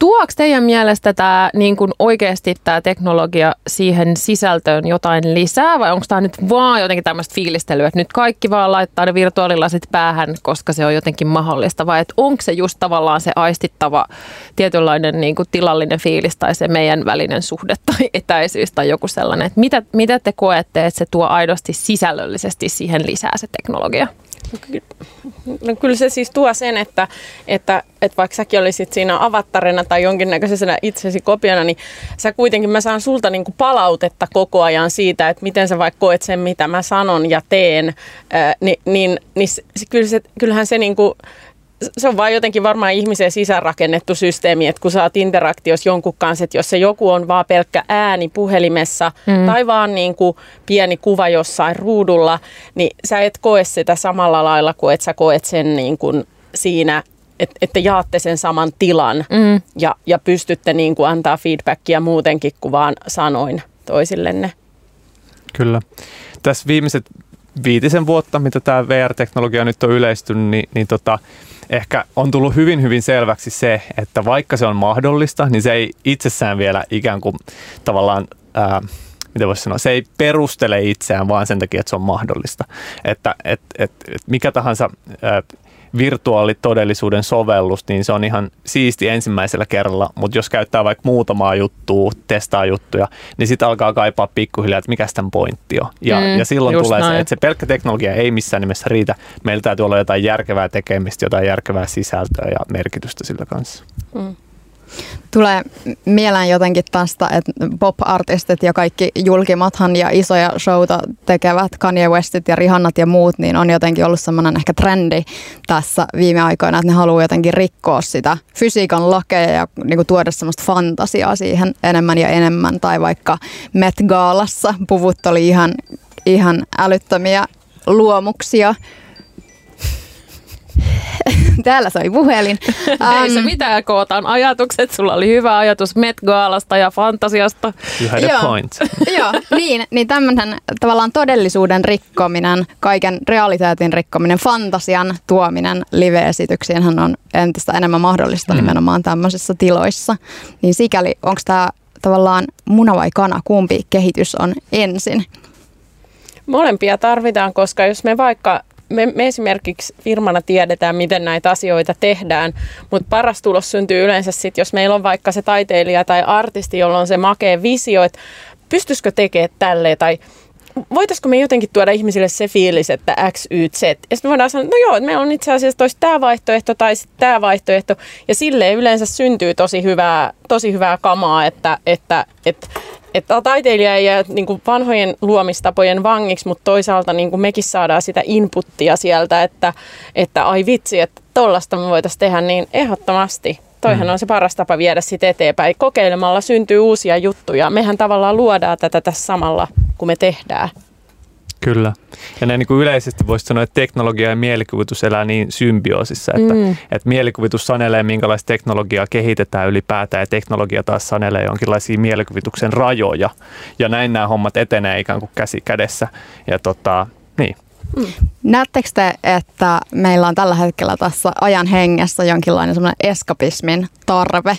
Tuoks teidän mielestä tämä niin kuin oikeasti tämä teknologia siihen sisältöön jotain lisää vai onko tämä nyt vaan jotenkin tämmöistä fiilistelyä, että nyt kaikki vaan laittaa ne virtuaalilasit päähän, koska se on jotenkin mahdollista vai että onko se just tavallaan se aistittava tietynlainen niin kuin tilallinen fiilis tai se meidän välinen suhde tai etäisyys tai joku sellainen, että mitä, mitä te koette, että se tuo aidosti sisällöllisesti siihen lisää se teknologia? No kyllä se siis tuo sen, että, että, että vaikka säkin olisit siinä avattarina tai jonkinnäköisenä itsesi kopiona, niin sä kuitenkin, mä saan sulta niin kuin palautetta koko ajan siitä, että miten sä vaikka koet sen, mitä mä sanon ja teen, ää, niin, niin, niin se, kyllähän se niin kuin, se on vain jotenkin varmaan ihmisen sisäänrakennettu systeemi, että kun sä oot interaktiossa jonkun kanssa, että jos se joku on vaan pelkkä ääni puhelimessa mm. tai vaan niin kuin pieni kuva jossain ruudulla, niin sä et koe sitä samalla lailla kuin että sä koet sen niin kuin siinä että, että jaatte sen saman tilan mm. ja, ja pystytte niin kuin antaa feedbackia muutenkin kuin vaan sanoin toisillenne. Kyllä. Tässä viimeiset viitisen vuotta, mitä tämä VR-teknologia nyt on yleistynyt, niin, niin tota, ehkä on tullut hyvin hyvin selväksi se, että vaikka se on mahdollista, niin se ei itsessään vielä ikään kuin tavallaan... Ää, mitä voisi sanoa, se ei perustele itseään vaan sen takia, että se on mahdollista. Että et, et, et mikä tahansa ää, virtuaalitodellisuuden sovellus, niin se on ihan siisti ensimmäisellä kerralla, mutta jos käyttää vaikka muutamaa juttua, testaa juttuja, niin sitten alkaa kaipaa pikkuhiljaa, että mikä tämän pointti on. Ja, mm, ja silloin tulee näin. se, että se pelkkä teknologia ei missään nimessä riitä. Meillä täytyy olla jotain järkevää tekemistä, jotain järkevää sisältöä ja merkitystä sillä kanssa. Mm. Tulee mieleen jotenkin tästä, että pop-artistit ja kaikki julkimathan ja isoja showta tekevät Kanye Westit ja Rihannat ja muut, niin on jotenkin ollut semmoinen ehkä trendi tässä viime aikoina, että ne haluaa jotenkin rikkoa sitä fysiikan lakeja ja niin kuin tuoda semmoista fantasiaa siihen enemmän ja enemmän. Tai vaikka Met Gaalassa puvut oli ihan, ihan älyttömiä luomuksia Täällä soi puhelin. Um, Ei se mitään, kootaan ajatukset. Sulla oli hyvä ajatus Met Gaalasta ja fantasiasta. You had a point. Joo, niin, niin tämmöinen tavallaan todellisuuden rikkominen, kaiken realiteetin rikkominen, fantasian tuominen live-esityksiinhän on entistä enemmän mahdollista mm. nimenomaan tämmöisissä tiloissa. Niin sikäli, onko tämä tavallaan muna vai kana, kumpi kehitys on ensin? Molempia tarvitaan, koska jos me vaikka me, me esimerkiksi firmana tiedetään, miten näitä asioita tehdään, mutta paras tulos syntyy yleensä sitten, jos meillä on vaikka se taiteilija tai artisti, jolla on se makea visio, että pystyisikö tekemään tälleen tai voitaisiko me jotenkin tuoda ihmisille se fiilis, että X, Y, Z. Ja sitten me voidaan sanoa, no joo, että meillä on itse asiassa tämä vaihtoehto tai sitten tämä vaihtoehto. Ja silleen yleensä syntyy tosi hyvää, tosi hyvää kamaa, että, että, että että taiteilija ei jää niin kuin vanhojen luomistapojen vangiksi, mutta toisaalta niin kuin mekin saadaan sitä inputtia sieltä, että, että ai vitsi, että tollasta me voitaisiin tehdä, niin ehdottomasti. Toihan mm. on se paras tapa viedä sitä eteenpäin. Kokeilemalla syntyy uusia juttuja. Mehän tavallaan luodaan tätä tässä samalla, kun me tehdään. Kyllä. Ja näin niin kuin yleisesti voisi sanoa, että teknologia ja mielikuvitus elää niin symbioosissa, että, mm. että mielikuvitus sanelee, minkälaista teknologiaa kehitetään ylipäätään, ja teknologia taas sanelee jonkinlaisia mielikuvituksen rajoja. Ja näin nämä hommat etenee ikään kuin käsi kädessä. Ja tota, niin. Mm. Näettekö te, että meillä on tällä hetkellä tässä ajan hengessä jonkinlainen semmoinen eskapismin tarve?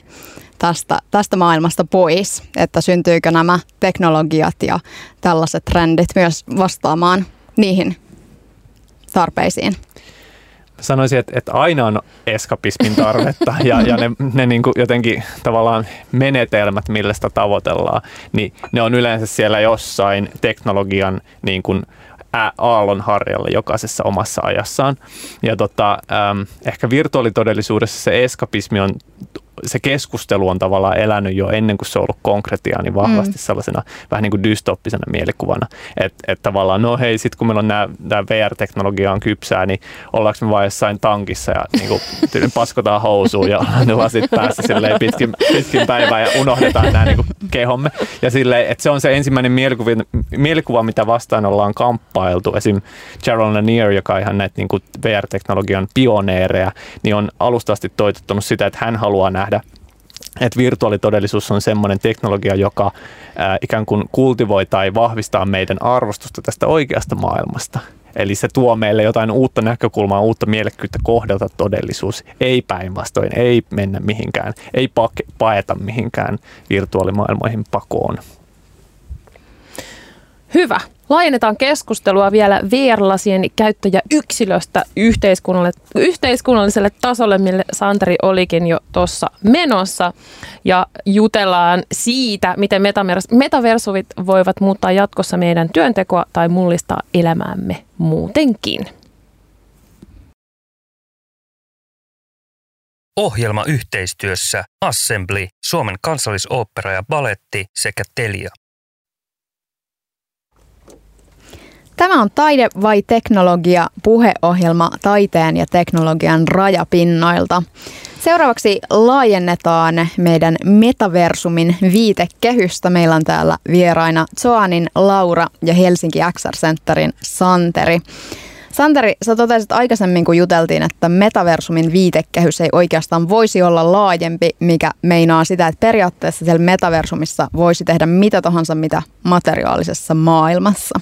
Tästä, tästä maailmasta pois, että syntyykö nämä teknologiat ja tällaiset trendit myös vastaamaan niihin tarpeisiin? Sanoisin, että, että aina on eskapismin tarvetta ja, ja ne, ne niin kuin jotenkin tavallaan menetelmät, millä sitä tavoitellaan, niin ne on yleensä siellä jossain teknologian niin kuin aallonharjalla jokaisessa omassa ajassaan. Ja tota, ähm, ehkä virtuaalitodellisuudessa se eskapismi on se keskustelu on tavallaan elänyt jo ennen kuin se on ollut konkretiaa, niin vahvasti mm. sellaisena vähän niin kuin dystoppisena mielikuvana. Että et tavallaan, no hei, sitten kun meillä on nämä VR-teknologia on kypsää, niin ollaanko me vain jossain tankissa ja niin kuin, paskotaan housuun ja ne lasit päässä silleen pitkin, pitkin päivää ja unohdetaan nämä niin kuin kehomme. Ja silleen, että se on se ensimmäinen mielikuva, mielikuva, mitä vastaan ollaan kamppailtu. Esim. Gerald Lanier, joka on ihan näitä niin VR-teknologian pioneereja, niin on alusta asti toitottanut sitä, että hän haluaa nähdä nähdä, että virtuaalitodellisuus on semmoinen teknologia, joka ää, ikään kuin kultivoi tai vahvistaa meidän arvostusta tästä oikeasta maailmasta. Eli se tuo meille jotain uutta näkökulmaa, uutta mielekkyyttä kohdata todellisuus. Ei päinvastoin, ei mennä mihinkään, ei paeta mihinkään virtuaalimaailmoihin pakoon. Hyvä. Laajennetaan keskustelua vielä VR-lasien käyttäjäyksilöstä yhteiskunnalle, yhteiskunnalliselle tasolle, mille Santeri olikin jo tuossa menossa. Ja jutellaan siitä, miten metavers- metaversuvit voivat muuttaa jatkossa meidän työntekoa tai mullistaa elämäämme muutenkin. Ohjelma yhteistyössä Assembly, Suomen kansallisooppera ja baletti sekä Telia. Tämä on Taide vai teknologia puheohjelma taiteen ja teknologian rajapinnoilta. Seuraavaksi laajennetaan meidän metaversumin viitekehystä. Meillä on täällä vieraina Zoanin Laura ja Helsinki XR Centerin Santeri. Santeri, sä totesit aikaisemmin, kun juteltiin, että metaversumin viitekehys ei oikeastaan voisi olla laajempi, mikä meinaa sitä, että periaatteessa siellä metaversumissa voisi tehdä mitä tahansa mitä materiaalisessa maailmassa.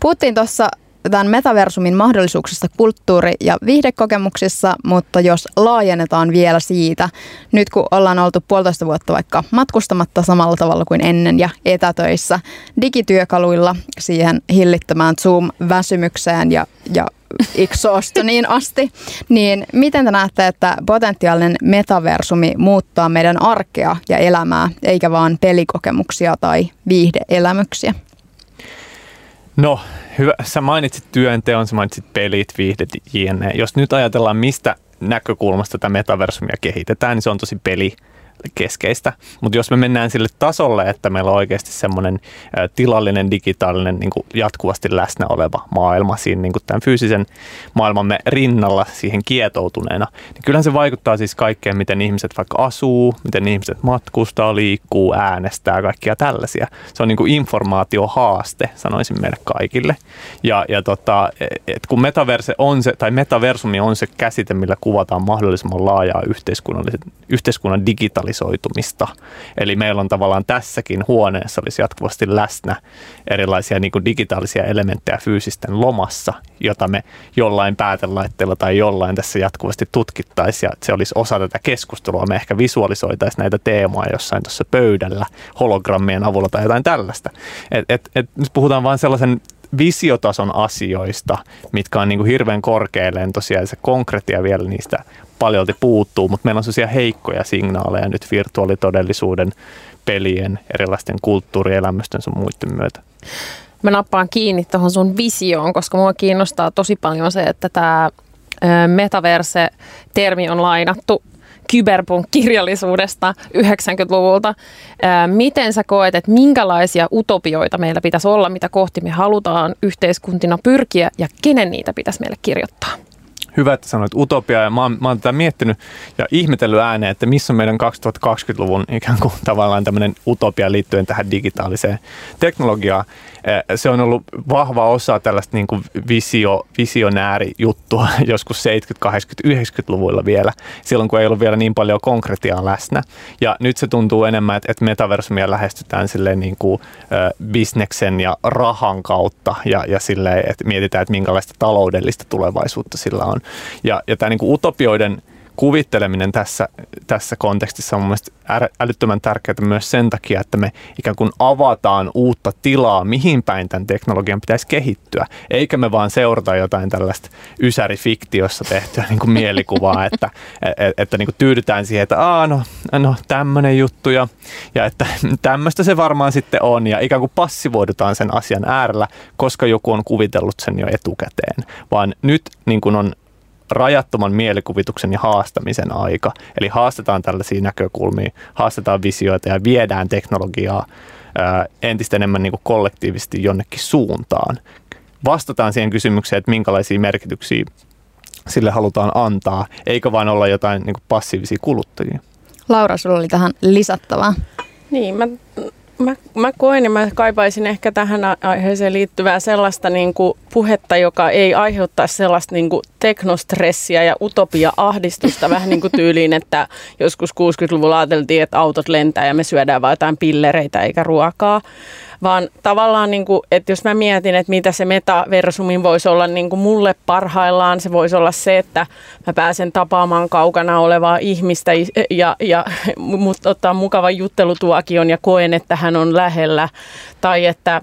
Puhuttiin tuossa tämän metaversumin mahdollisuuksista kulttuuri- ja viihdekokemuksissa, mutta jos laajennetaan vielä siitä, nyt kun ollaan oltu puolitoista vuotta vaikka matkustamatta samalla tavalla kuin ennen ja etätöissä digityökaluilla siihen hillittömään Zoom-väsymykseen ja, ja exhaustoniin asti, niin miten te näette, että potentiaalinen metaversumi muuttaa meidän arkea ja elämää, eikä vaan pelikokemuksia tai viihdeelämyksiä? No, hyvä. Sä mainitsit työnteon, sä mainitsit pelit, viihdet, jne. Jos nyt ajatellaan, mistä näkökulmasta tätä metaversumia kehitetään, niin se on tosi peli keskeistä. Mutta jos me mennään sille tasolle, että meillä on oikeasti semmoinen tilallinen, digitaalinen, niin kuin jatkuvasti läsnä oleva maailma siinä niin kuin tämän fyysisen maailmamme rinnalla siihen kietoutuneena, niin kyllähän se vaikuttaa siis kaikkeen, miten ihmiset vaikka asuu, miten ihmiset matkustaa, liikkuu, äänestää, kaikkia tällaisia. Se on niin kuin informaatiohaaste, sanoisin meille kaikille. Ja, ja tota, et kun metaverse on se, tai metaversumi on se käsite, millä kuvataan mahdollisimman laajaa yhteiskunnan digitaalista digitalisoitumista. Eli meillä on tavallaan tässäkin huoneessa olisi jatkuvasti läsnä erilaisia niin kuin digitaalisia elementtejä fyysisten lomassa, jota me jollain päätelaitteella tai jollain tässä jatkuvasti tutkittaisiin ja se olisi osa tätä keskustelua. Me ehkä visualisoitaisiin näitä teemoja jossain tuossa pöydällä hologrammien avulla tai jotain tällaista. Et, et, et nyt puhutaan vain sellaisen visiotason asioista, mitkä on niin kuin hirveän korkealleen tosiaan se konkretia vielä niistä paljolti puuttuu, mutta meillä on sellaisia heikkoja signaaleja nyt virtuaalitodellisuuden, pelien, erilaisten kulttuurielämysten sun muiden myötä. Mä nappaan kiinni tuohon sun visioon, koska mua kiinnostaa tosi paljon se, että tämä metaverse-termi on lainattu kyberpunk-kirjallisuudesta 90-luvulta. Miten sä koet, että minkälaisia utopioita meillä pitäisi olla, mitä kohti me halutaan yhteiskuntina pyrkiä ja kenen niitä pitäisi meille kirjoittaa? Hyvä, että sanoit utopia ja mä oon, mä oon tätä miettinyt ja ihmetellyt ääneen, että missä on meidän 2020-luvun ikään kuin tavallaan tämmöinen utopia liittyen tähän digitaaliseen teknologiaan. Eh, se on ollut vahva osa tällaista niin kuin visio, visionäärijuttua joskus 70-, 80-, 90-luvuilla vielä, silloin kun ei ollut vielä niin paljon konkretiaa läsnä. Ja nyt se tuntuu enemmän, että, että metaversumia lähestytään silleen niin kuin, bisneksen ja rahan kautta ja, ja silleen, että mietitään, että minkälaista taloudellista tulevaisuutta sillä on. Ja, ja tämä niin kuin utopioiden kuvitteleminen tässä, tässä kontekstissa on mielestäni älyttömän tärkeää myös sen takia, että me ikään kuin avataan uutta tilaa, mihin päin tämän teknologian pitäisi kehittyä, eikä me vaan seurata jotain tällaista ysärifiktiossa tehtyä niin kuin mielikuvaa, että, että, että niin kuin tyydytään siihen, että Aa, no, no tämmöinen juttu ja, ja että tämmöistä se varmaan sitten on. Ja ikään kuin passivoidutaan sen asian äärellä, koska joku on kuvitellut sen jo etukäteen, vaan nyt niin kuin on rajattoman mielikuvituksen ja haastamisen aika. Eli haastetaan tällaisia näkökulmia, haastetaan visioita ja viedään teknologiaa ää, entistä enemmän niin kuin kollektiivisesti jonnekin suuntaan. Vastataan siihen kysymykseen, että minkälaisia merkityksiä sille halutaan antaa, eikä vain olla jotain niin kuin passiivisia kuluttajia. Laura, sulla oli tähän lisättävää. Niin, mä Mä, mä koen ja mä kaipaisin ehkä tähän aiheeseen liittyvää sellaista niin kuin puhetta, joka ei aiheuttaa sellaista niin kuin teknostressiä ja utopia-ahdistusta vähän niin kuin tyyliin, että joskus 60-luvulla ajateltiin, että autot lentää ja me syödään vain jotain pillereitä eikä ruokaa. vaan tavallaan, niin kuin, että jos mä mietin, että mitä se metaversumin voisi olla niin kuin mulle parhaillaan, se voisi olla se, että mä pääsen tapaamaan kaukana olevaa ihmistä ja, ja mutta ottaa mukavan juttelutuokion ja koen, että hän on lähellä, tai että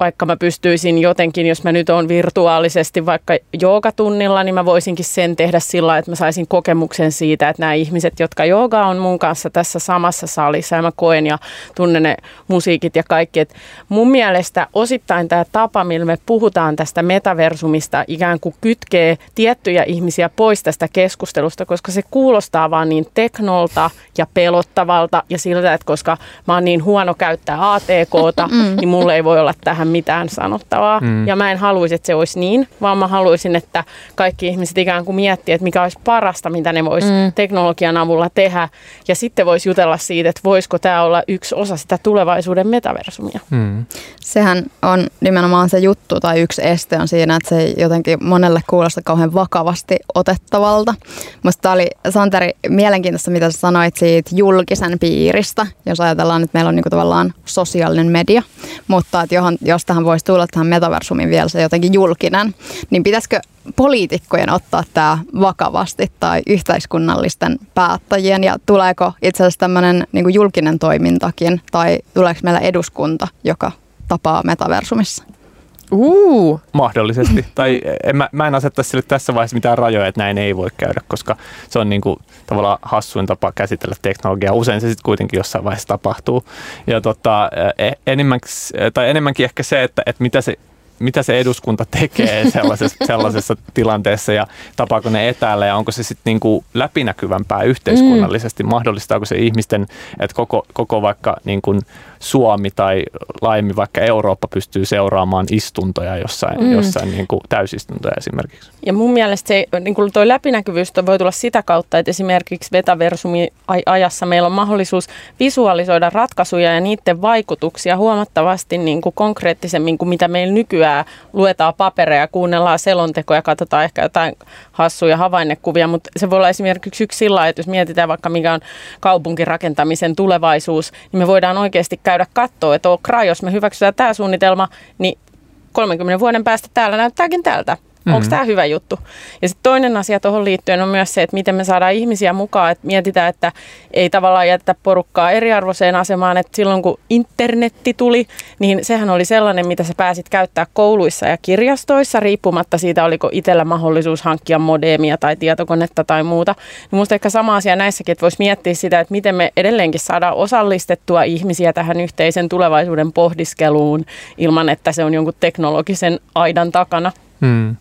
vaikka mä pystyisin jotenkin, jos mä nyt on virtuaalisesti vaikka joogatunnilla, niin mä voisinkin sen tehdä sillä, että mä saisin kokemuksen siitä, että nämä ihmiset, jotka jooga on mun kanssa tässä samassa salissa ja mä koen ja tunnen ne musiikit ja kaikki. Et mun mielestä osittain tämä tapa, millä me puhutaan tästä metaversumista, ikään kuin kytkee tiettyjä ihmisiä pois tästä keskustelusta, koska se kuulostaa vaan niin teknolta ja pelottavalta ja siltä, että koska mä oon niin huono käyttää ATKta, mm. niin mulle ei voi olla tähän tähän mitään sanottavaa. Mm. Ja mä en haluaisi, että se olisi niin, vaan mä haluaisin, että kaikki ihmiset ikään kuin miettii, että mikä olisi parasta, mitä ne vois mm. teknologian avulla tehdä. Ja sitten voisi jutella siitä, että voisiko tämä olla yksi osa sitä tulevaisuuden metaversumia. Mm. Sehän on nimenomaan se juttu tai yksi este on siinä, että se jotenkin monelle kuulostaa kauhean vakavasti otettavalta. Musta tämä oli Santeri mielenkiintoista, mitä sä sanoit siitä julkisen piiristä, jos ajatellaan, että meillä on niinku tavallaan sosiaalinen media, mutta että johon, jos tähän voisi tulla tähän metaversumin vielä se jotenkin julkinen, niin pitäisikö poliitikkojen ottaa tämä vakavasti tai yhteiskunnallisten päättäjien ja tuleeko itse asiassa tämmöinen niin julkinen toimintakin tai tuleeko meillä eduskunta, joka tapaa metaversumissa? Uh. Mahdollisesti. tai en, mä, mä en asettaisi sille tässä vaiheessa mitään rajoja, että näin ei voi käydä, koska se on niinku tavallaan hassuin tapa käsitellä teknologiaa. Usein se sitten kuitenkin jossain vaiheessa tapahtuu. Ja tota, e, tai enemmänkin ehkä se, että, että mitä se mitä se eduskunta tekee sellaisessa, sellaisessa tilanteessa ja tapaako ne etäällä ja onko se sitten niinku läpinäkyvämpää yhteiskunnallisesti, mm. mahdollistaako se ihmisten, että koko, koko vaikka niinku Suomi tai laajemmin vaikka Eurooppa pystyy seuraamaan istuntoja jossain, mm. jossain niinku täysistuntoja esimerkiksi. Ja mun mielestä se niinku toi läpinäkyvyys voi tulla sitä kautta, että esimerkiksi Vetaversumi ajassa meillä on mahdollisuus visualisoida ratkaisuja ja niiden vaikutuksia huomattavasti niinku konkreettisemmin kuin mitä meillä nykyään nykyään luetaan papereja, kuunnellaan selontekoja, katsotaan ehkä jotain hassuja havainnekuvia, mutta se voi olla esimerkiksi yksi sillä että jos mietitään vaikka mikä on kaupunkirakentamisen tulevaisuus, niin me voidaan oikeasti käydä katsoa, että okra, jos me hyväksytään tämä suunnitelma, niin 30 vuoden päästä täällä näyttääkin tältä. Mm-hmm. Onko tämä hyvä juttu? Ja sitten toinen asia tuohon liittyen on myös se, että miten me saadaan ihmisiä mukaan, että mietitään, että ei tavallaan jätetä porukkaa eriarvoiseen asemaan, että silloin kun internetti tuli, niin sehän oli sellainen, mitä sä pääsit käyttää kouluissa ja kirjastoissa, riippumatta siitä, oliko itsellä mahdollisuus hankkia modemia tai tietokonetta tai muuta. Niin musta ehkä sama asia näissäkin, että voisi miettiä sitä, että miten me edelleenkin saadaan osallistettua ihmisiä tähän yhteisen tulevaisuuden pohdiskeluun ilman, että se on jonkun teknologisen aidan takana. Hmm.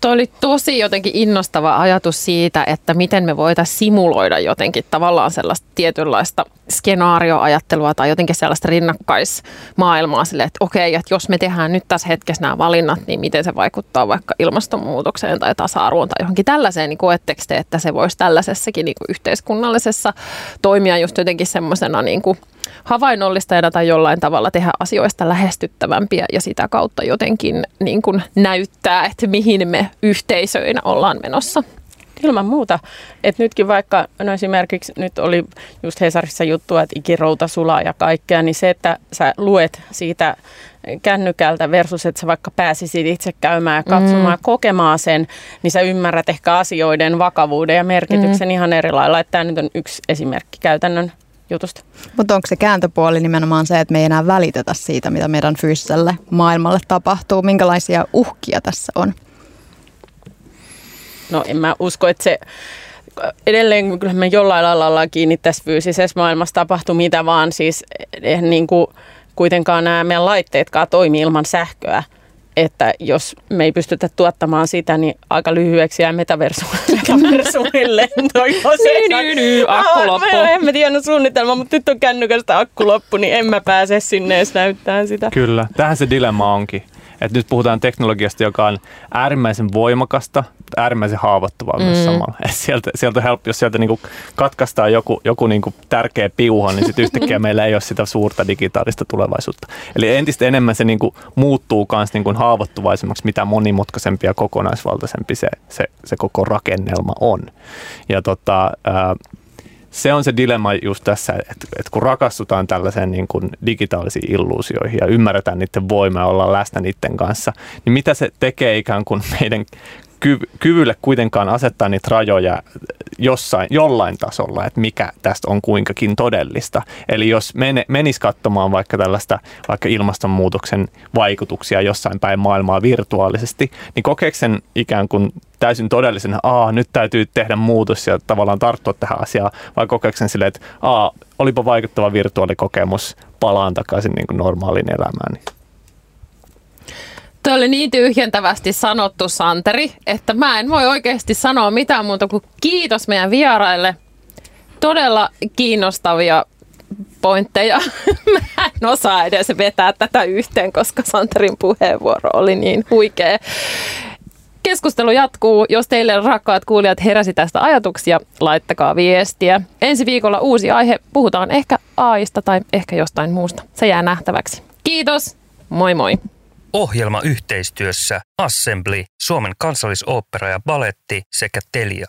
Tuo oli tosi jotenkin innostava ajatus siitä, että miten me voitaisiin simuloida jotenkin tavallaan sellaista tietynlaista skenaarioajattelua tai jotenkin sellaista rinnakkaismaailmaa sille, että okei, että jos me tehdään nyt tässä hetkessä nämä valinnat, niin miten se vaikuttaa vaikka ilmastonmuutokseen tai tasa-arvoon tai johonkin tällaiseen, niin koetteko te, että se voisi tällaisessakin niin kuin yhteiskunnallisessa toimia just jotenkin semmoisena niin kuin havainnollistajana tai jollain tavalla tehdä asioista lähestyttävämpiä ja sitä kautta jotenkin niin kuin näyttää, että mihin me yhteisöinä ollaan menossa. Ilman muuta. Et nytkin vaikka, no esimerkiksi nyt oli just Hesarissa juttua, että ikirouta sulaa ja kaikkea, niin se, että sä luet siitä kännykältä versus, että sä vaikka pääsisit itse käymään ja katsomaan mm. kokemaan sen, niin sä ymmärrät ehkä asioiden vakavuuden ja merkityksen mm. ihan eri lailla. Tämä nyt on yksi esimerkki käytännön jutusta. Mutta onko se kääntöpuoli nimenomaan se, että me ei enää välitetä siitä, mitä meidän fyysiselle maailmalle tapahtuu? Minkälaisia uhkia tässä on? No en mä usko, että se edelleen kyllä me jollain lailla ollaan kiinni tässä fyysisessä maailmassa tapahtuu mitä vaan. Siis eh, niin kuin kuitenkaan nämä meidän laitteetkaan toimii ilman sähköä että jos me ei pystytä tuottamaan sitä, niin aika lyhyeksi jää metaversumin lento. akku loppu. Mä en mä tiennyt suunnitelma, mutta nyt on kännykästä akku loppu, niin en mä pääse sinne edes näyttää sitä. Kyllä, tähän se dilemma onkin. Et nyt puhutaan teknologiasta, joka on äärimmäisen voimakasta, äärimmäisen haavoittuvaa mm. myös samalla. Et sieltä, sieltä helppo, jos sieltä niinku katkaistaan joku, joku niinku tärkeä piuha, niin sitten yhtäkkiä meillä ei ole sitä suurta digitaalista tulevaisuutta. Eli entistä enemmän se niinku muuttuu myös niinku haavoittuvaisemmaksi, mitä monimutkaisempi ja kokonaisvaltaisempi se, se, se koko rakennelma on. Ja tota, ää, se on se dilemma just tässä, että, että kun rakastutaan tällaiseen niin kuin digitaalisiin illuusioihin ja ymmärretään niiden voimaa olla läsnä niiden kanssa, niin mitä se tekee ikään kuin meidän kyvylle kuitenkaan asettaa niitä rajoja jossain, jollain tasolla, että mikä tästä on kuinkakin todellista. Eli jos mene, menisi katsomaan vaikka tällaista vaikka ilmastonmuutoksen vaikutuksia jossain päin maailmaa virtuaalisesti, niin kokeeko sen ikään kuin täysin todellisena, aa, nyt täytyy tehdä muutos ja tavallaan tarttua tähän asiaan, vai kokeeko sen silleen, että aa, olipa vaikuttava virtuaalikokemus, palaan takaisin niin kuin normaaliin elämään. Tuo oli niin tyhjentävästi sanottu, Santeri, että mä en voi oikeasti sanoa mitään muuta kuin kiitos meidän vieraille. Todella kiinnostavia pointteja. Mä en osaa edes vetää tätä yhteen, koska Santerin puheenvuoro oli niin huikea. Keskustelu jatkuu. Jos teille rakkaat kuulijat heräsi tästä ajatuksia, laittakaa viestiä. Ensi viikolla uusi aihe. Puhutaan ehkä AIsta tai ehkä jostain muusta. Se jää nähtäväksi. Kiitos. Moi moi. Ohjelma yhteistyössä Assembly, Suomen kansallisooppera ja baletti sekä Telia.